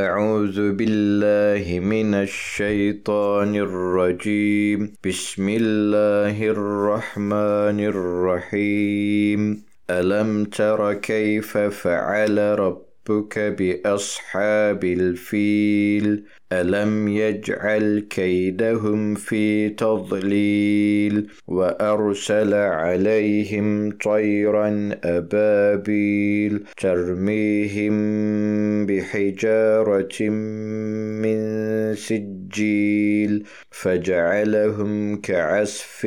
أعوذ بالله من الشيطان الرجيم. بسم الله الرحمن الرحيم. ألم تر كيف فعل ربك بأصحاب الفيل ألم يجعل كيدهم في تضليل؟ وأرسل عليهم طيرا أبابيل ترميهم بحجارة من سجيل فجعلهم كعسف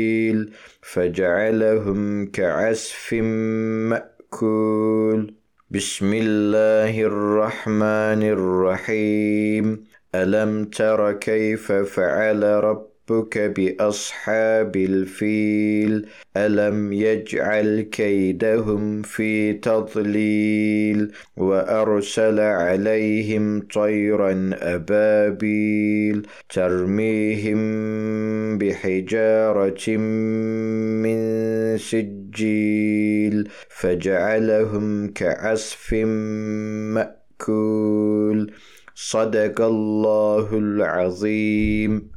فجعلهم كعسف مأكول. بسم الله الرحمن الرحيم. ألم تر كيف فعل ربك بأصحاب الفيل ألم يجعل كيدهم في تضليل وأرسل عليهم طيرا أبابيل ترميهم بحجارة من سجيل فجعلهم كعسف مأكول. صدق الله العظيم.